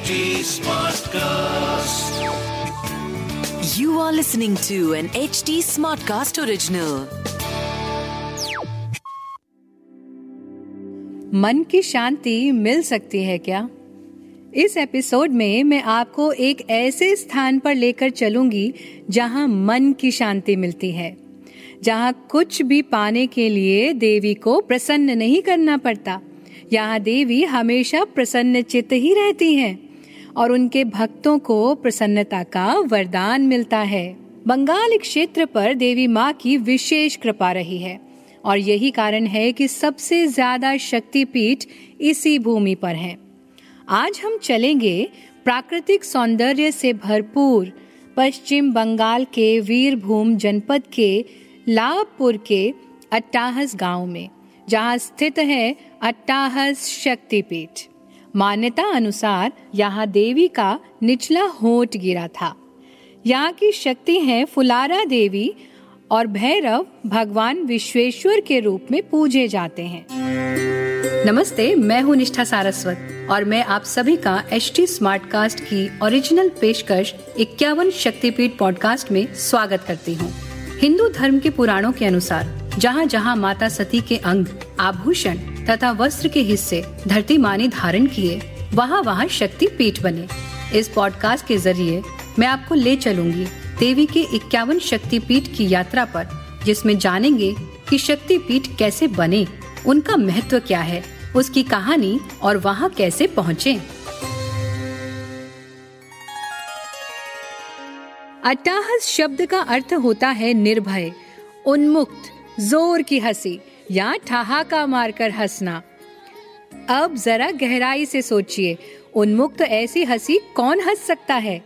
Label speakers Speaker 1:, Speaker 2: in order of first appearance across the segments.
Speaker 1: HD Smartcast.
Speaker 2: You are listening to an HD Smartcast original.
Speaker 3: मन की शांति मिल सकती है क्या इस एपिसोड में मैं आपको एक ऐसे स्थान पर लेकर चलूँगी जहाँ मन की शांति मिलती है जहाँ कुछ भी पाने के लिए देवी को प्रसन्न नहीं करना पड़ता यहाँ देवी हमेशा प्रसन्न चित्त ही रहती हैं और उनके भक्तों को प्रसन्नता का वरदान मिलता है। बंगाल क्षेत्र पर देवी माँ की विशेष कृपा रही है और यही कारण है कि सबसे ज़्यादा शक्तिपीठ इसी भूमि पर है। आज हम चलेंगे प्राकृतिक सौंदर्य से भरपूर पश्चिम बंगाल के वीरभूम जनपद के लाभपुर के अट्टाहस गाँव में, जहाँ स्थित है अट्टाहस शक्तिपीठ। मान्यता अनुसार यहाँ देवी का निचला होठ गिरा था। यहाँ की शक्ति है फुलारा देवी और भैरव भगवान विश्वेश्वर के रूप में पूजे जाते हैं। नमस्ते, मैं हूँ निष्ठा सारस्वत और मैं आप सभी का एच टी स्मार्ट कास्ट की ओरिजिनल पेशकश इक्यावन शक्तिपीठ पॉडकास्ट में स्वागत करती हूँ। हिंदू धर्म के पुराणों के अनुसार जहाँ जहाँ माता सती के अंग आभूषण तथा वस्त्र के हिस्से धरती माँ ने धारण किए, वहाँ वहाँ शक्ति पीठ बने। इस पॉडकास्ट के ज़रिए मैं आपको ले चलूँगी देवी के इक्यावन शक्ति पीठ की यात्रा पर, जिसमें जानेंगे कि शक्ति पीठ कैसे बने, उनका महत्व क्या है, उसकी कहानी और वहाँ कैसे पहुँचे। अट्टाहस शब्द का अर्थ होता है निर्भय, उन्मुक्त, ज़ोर की हँसी। या ठहाका मारकर हंसना। अब जरा गहराई से सोचिए, उन्मुक्त ऐसी हँसी कौन हंस सकता है?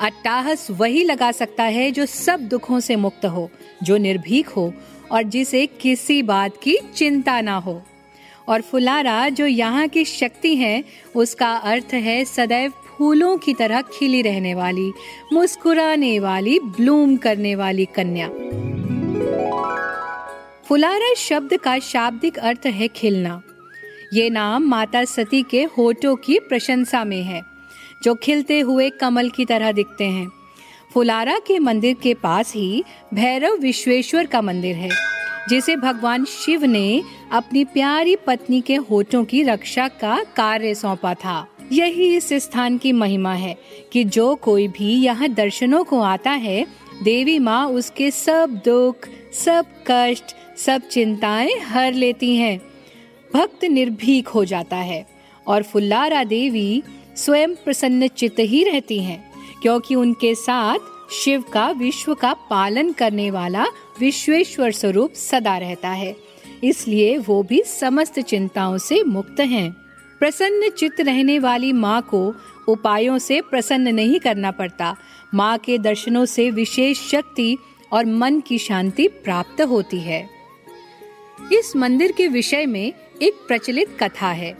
Speaker 3: अट्टाहस वही लगा सकता है जो सब दुखों से मुक्त हो, जो निर्भीक हो, और जिसे किसी बात की चिंता ना हो। और फुलारा जो यहाँ की शक्ति है, उसका अर्थ है सदैव फूलों की तरह खिली रहने वाली, मुस्कुराने वाली, ब्लूम करने वाली कन्या। फुलारा शब्द का शाब्दिक अर्थ है खिलना। ये नाम माता सती के होठों की प्रशंसा में है, जो खिलते हुए कमल की तरह दिखते हैं। फुलारा के मंदिर के पास ही भैरव विश्वेश्वर का मंदिर है, जिसे भगवान शिव ने अपनी प्यारी पत्नी के होठों की रक्षा का कार्य सौंपा था। यही इस स्थान की महिमा है कि जो कोई भी यहाँ दर्शनों को आता है, देवी माँ उसके सब दुख सब कष्ट, सब चिंताएँ हर लेती हैं। भक्त निर्भीक हो जाता है और फुल्लारा देवी स्वयं प्रसन्न चित्त ही रहती हैं, क्योंकि उनके साथ शिव का विश्व का पालन करने वाला विश्वेश्वर स्वरूप सदा रहता है। इसलिए वो भी समस्त चिंताओं से मुक्त हैं। प्रसन्न चित्त रहने वाली माँ को उपायों से प्रसन्न नहीं करना पड़ता। माँ के दर्शनों से विशेष शक्ति और मन की शांति प्राप्त होती है। इस मंदिर के विषय में एक प्रचलित कथा है।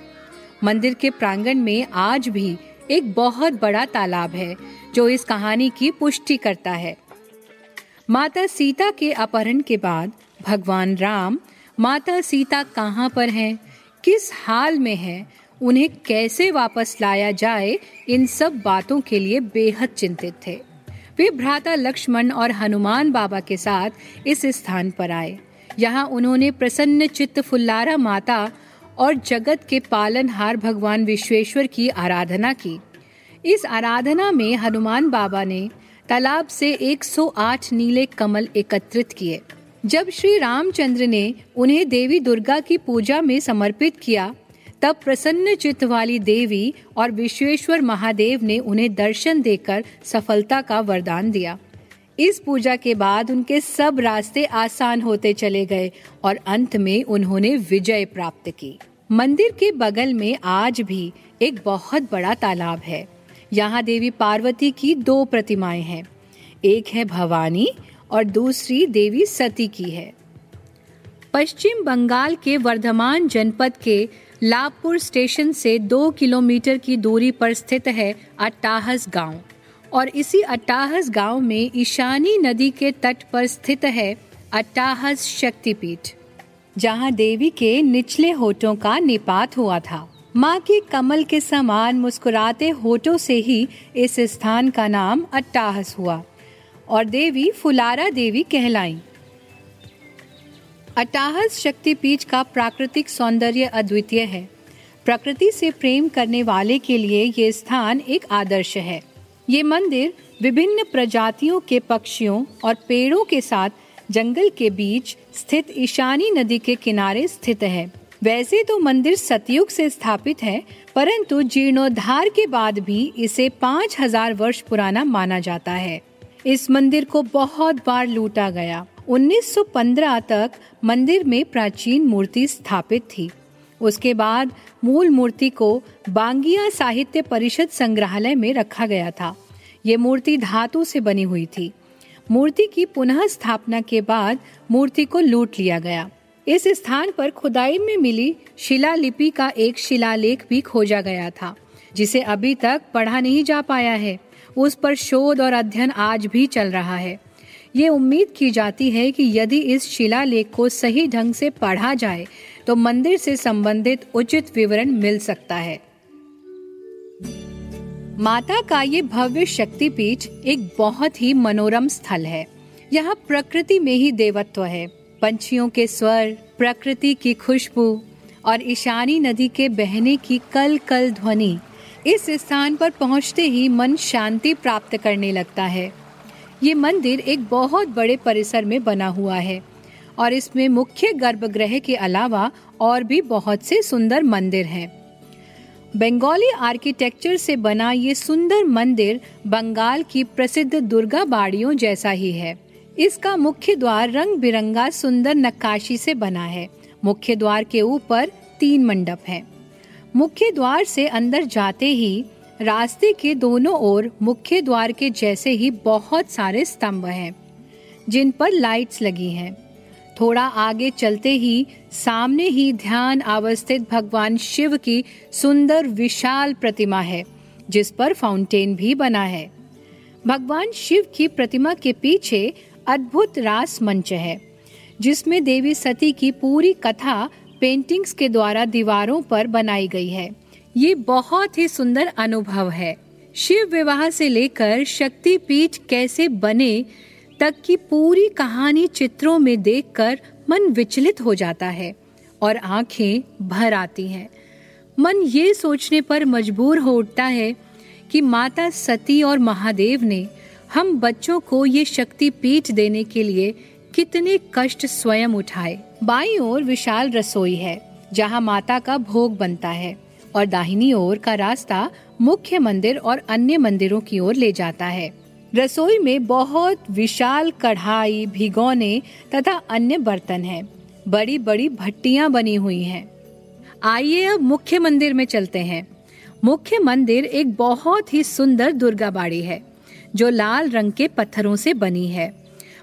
Speaker 3: मंदिर के प्रांगण में आज भी एक बहुत बड़ा तालाब है जो इस कहानी की पुष्टि करता है। माता सीता के अपहरण के बाद भगवान राम माता सीता कहाँ पर हैं, किस हाल में हैं, उन्हें कैसे वापस लाया जाए? इन सब बातों के लिए बेहद चिंतित थे। वे भ्राता लक्ष्मण और हनुमान बाबा के साथ इस स्थान पर आए। यहाँ उन्होंने प्रसन्न चित्त फुल्लारा माता और जगत के पालनहार भगवान विश्वेश्वर की आराधना की। इस आराधना में हनुमान बाबा ने तालाब से 108 नीले कमल एकत्रित किए। जब श्री रामचंद्र ने उन्हें देवी दुर्गा की पूजा में समर्पित किया तब प्रसन्न चित्त वाली देवी और विश्वेश्वर महादेव ने उन्हें दर्शन देकर सफलता का वरदान दिया। इस पूजा के बाद उनके सब रास्ते आसान होते चले गए और अंत में उन्होंने विजय प्राप्त की। मंदिर के बगल में आज भी एक बहुत बड़ा तालाब है। यहाँ देवी पार्वती की दो प्रतिमाएँ हैं। एक है भवानी और दूसरी देवी सती की है। पश्चिम बंगाल के वर्धमान जनपद के लाभपुर स्टेशन से दो किलोमीटर की दूरी पर स्थित है अट्टाहस गाँव। और इसी अट्टाहस गाँव में ईशानी नदी के तट पर स्थित है अट्टाहस शक्तिपीठ, जहाँ देवी के निचले होठों का निपात हुआ था। माँ के कमल के समान मुस्कुराते होठों से ही इस स्थान का नाम अट्टाहस हुआ। और देवी फुलारा देवी कहलाई। अट्टाहस शक्तिपीठ का प्राकृतिक सौंदर्य अद्वितीय है। प्रकृति से प्रेम करने वाले के लिए ये स्थान एक आदर्श है। ये मंदिर विभिन्न प्रजातियों के पक्षियों और पेड़ों के साथ जंगल के बीच स्थित ईशानी नदी के किनारे स्थित है। वैसे तो मंदिर सतयुग से स्थापित है, परंतु जीर्णोद्धार के बाद भी इसे पाँच हज़ार वर्ष पुराना माना जाता है। इस मंदिर को बहुत बार लूटा गया। 1915 तक मंदिर में प्राचीन मूर्ति स्थापित थी। उसके बाद मूल मूर्ति को बांगिया साहित्य परिषद संग्रहालय में रखा गया था। ये मूर्ति धातु से बनी हुई थी। मूर्ति की पुनः स्थापना के बाद मूर्ति को लूट लिया गया। इस स्थान पर खुदाई में मिली शिलालिपि का एक शिलालेख भी खोजा गया था, जिसे अभी तक पढ़ा नहीं जा पाया है। उस पर शोध और अध्ययन आज भी चल रहा है। ये उम्मीद की जाती है कि यदि इस शिलालेख को सही ढंग से पढ़ा जाए तो मंदिर से संबंधित उचित विवरण मिल सकता है। माता का ये भव्य शक्तिपीठ एक बहुत ही मनोरम स्थल है। यहाँ प्रकृति में ही देवत्व है। पंछियों के स्वर, प्रकृति की खुशबू और ईशानी नदी के बहने की कल कल ध्वनि इस स्थान पर पहुँचते ही मन शांति प्राप्त करने लगता है। ये मंदिर एक बहुत बड़े परिसर में बना हुआ है और इसमें मुख्य गर्भगृह के अलावा और भी बहुत से सुंदर मंदिर हैं। बंगाली आर्किटेक्चर से बना ये सुंदर मंदिर बंगाल की प्रसिद्ध दुर्गा बाड़ियों जैसा ही है। इसका मुख्य द्वार रंग बिरंगा सुंदर नक्काशी से बना है। मुख्य द्वार के ऊपर तीन मंडप हैं। मुख्य द्वार से अंदर जाते ही रास्ते के दोनों ओर मुख्य द्वार के जैसे ही बहुत सारे स्तंभ हैं, जिन पर लाइट्स लगी हैं। थोड़ा आगे चलते ही सामने ही ध्यान अवस्थित भगवान शिव की सुंदर विशाल प्रतिमा है जिस पर फाउंटेन भी बना है भगवान शिव की प्रतिमा के पीछे अद्भुत रास मंच है जिसमें देवी सती की पूरी कथा पेंटिंग्स के द्वारा दीवारों पर बनाई गई है ये बहुत ही सुंदर अनुभव है। शिव विवाह से लेकर शक्ति पीठ कैसे बने तक की पूरी कहानी चित्रों में देखकर मन विचलित हो जाता है और आँखें भर आती हैं। मन ये सोचने पर मजबूर हो उठता है कि माता सती और महादेव ने हम बच्चों को ये शक्ति पीठ देने के लिए कितने कष्ट स्वयं उठाए। बाई ओर विशाल रसोई है, जहाँ माता का भोग बनता है। और दाहिनी ओर का रास्ता मुख्य मंदिर और अन्य मंदिरों की ओर ले जाता है। रसोई में बहुत विशाल कढ़ाई, भिगोने तथा अन्य बर्तन हैं। बड़ी बड़ी भट्टियाँ बनी हुई हैं। आइए अब मुख्य मंदिर में चलते हैं। मुख्य मंदिर एक बहुत ही सुंदर दुर्गा बाड़ी है, जो लाल रंग के पत्थरों से बनी है।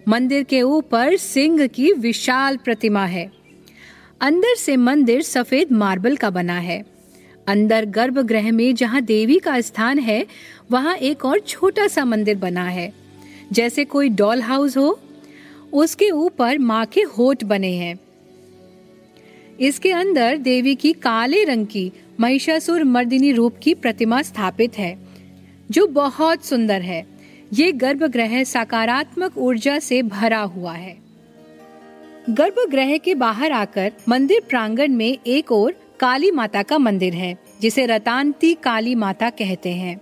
Speaker 3: मंदिर के ऊपर सिंह की विशाल प्रतिमा है। अंदर से मंदिर सफ़ेद मार्बल का बना है। अंदर गर्भगृह में जहाँ देवी का स्थान है, वहाँ एक और छोटा सा मंदिर बना है। जैसे कोई डॉल हाउस हो, उसके ऊपर माँ के होठ बने हैं। इसके अंदर देवी की काले रंग की महिषासुर मर्दिनी रूप की प्रतिमा स्थापित है, जो बहुत सुंदर है। ये गर्भगृह सकारात्मक ऊर्जा से भरा हुआ है। गर्भगृह के बाहर आकर मंदिर प्रांगण में एक और काली माता का मंदिर है, जिसे रतानती काली माता कहते हैं।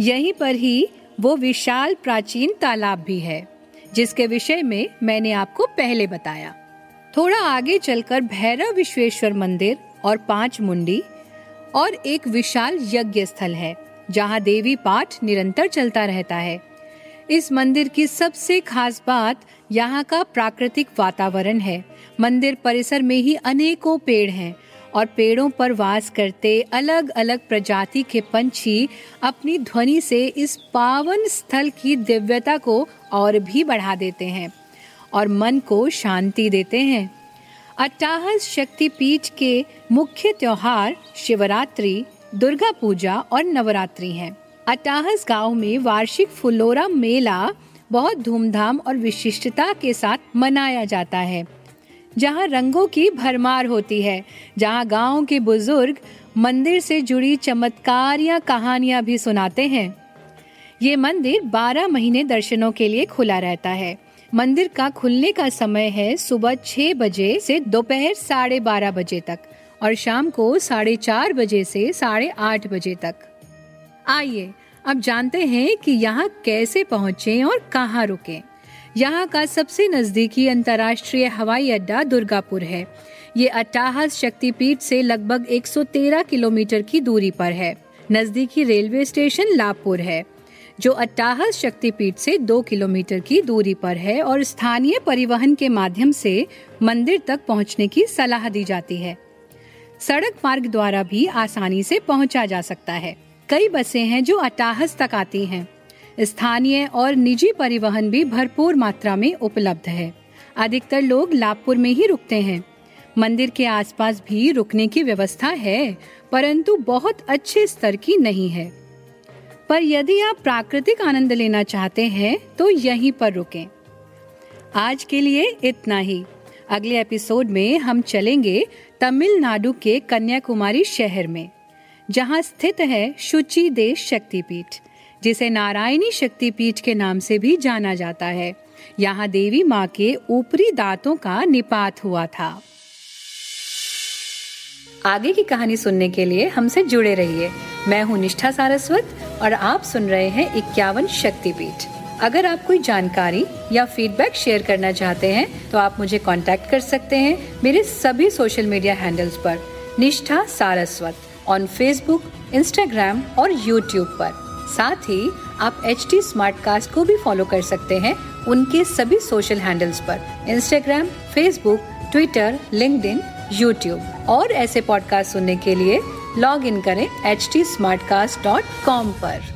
Speaker 3: यहीं पर ही वो विशाल प्राचीन तालाब भी है, जिसके विषय में मैंने आपको पहले बताया। थोड़ा आगे चलकर भैरव विश्वेश्वर मंदिर और पाँच मुंडी और एक विशाल यज्ञ स्थल है, जहाँ देवी पाठ निरंतर चलता रहता है। इस मंदिर की सबसे खास बात यहाँ का प्राकृतिक वातावरण है। मंदिर परिसर में ही अनेकों पेड़ हैं और पेड़ों पर वास करते अलग अलग प्रजाति के पंछी अपनी ध्वनि से इस पावन स्थल की दिव्यता को और भी बढ़ा देते हैं और मन को शांति देते हैं अट्टाहस शक्तिपीठ के मुख्य त्योहार शिवरात्रि, दुर्गा पूजा और नवरात्रि हैं। अट्टाहस गाँव में वार्षिक फुलोरा मेला बहुत धूमधाम और विशिष्टता के साथ मनाया जाता है जहाँ रंगों की भरमार होती है, जहाँ गाँव के बुज़ुर्ग मंदिर से जुड़ी चमत्कार या कहानियाँ भी सुनाते हैं। ये मंदिर 12 महीने दर्शनों के लिए खुला रहता है। मंदिर का खुलने का समय है सुबह छह बजे से दोपहर साढ़े बारह बजे तक और शाम को साढ़े चार बजे से साढ़े आठ बजे तक। आइए, अब जानते हैं कि यहाँ कैसे पहुँचे और कहाँ रुके। यहाँ का सबसे नजदीकी अंतर्राष्ट्रीय हवाई अड्डा दुर्गापुर है। ये अट्टाहस शक्तिपीठ से लगभग 113 किलोमीटर की दूरी पर है। नजदीकी रेलवे स्टेशन लाभपुर है, जो अट्टाहस शक्तिपीठ से दो किलोमीटर की दूरी पर है और स्थानीय परिवहन के माध्यम से मंदिर तक पहुँचने की सलाह दी जाती है। सड़क मार्ग द्वारा भी आसानी से पहुँचा जा सकता है। कई बसें हैं जो अटाहस तक आती हैं। स्थानीय और निजी परिवहन भी भरपूर मात्रा में उपलब्ध है। अधिकतर लोग लाभपुर में ही रुकते हैं। मंदिर के आसपास भी रुकने की व्यवस्था है, परंतु बहुत अच्छे स्तर की नहीं है। पर यदि आप प्राकृतिक आनंद लेना चाहते हैं तो यहीं पर रुकें। आज के लिए इतना ही। अगले एपिसोड में हम चलेंगे तमिलनाडु के कन्याकुमारी शहर में, जहाँ स्थित है शुचि देश शक्तिपीठ। जिसे नारायणी शक्तिपीठ के नाम से भी जाना जाता है। यहाँ देवी माँ के ऊपरी दांतों का निपात हुआ था। आगे की कहानी सुनने के लिए हमसे जुड़े रहिए। मैं हूँ निष्ठा सारस्वत और आप सुन रहे हैं इक्यावन शक्तिपीठ। अगर आप कोई जानकारी या फीडबैक शेयर करना चाहते हैं तो आप मुझे कांटेक्ट कर सकते हैं मेरे सभी सोशल मीडिया हैंडल्स पर। Nishtha Saraswat on Facebook Instagram और यूट्यूब पर। साथ ही आप एच टी स्मार्ट कास्ट को भी फॉलो कर सकते हैं उनके सभी सोशल हैंडल्स पर Instagram Facebook Twitter link YouTube और ऐसे पॉडकास्ट सुनने के लिए लॉग इन करें एच टी पर।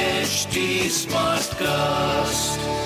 Speaker 1: HD Smartcast.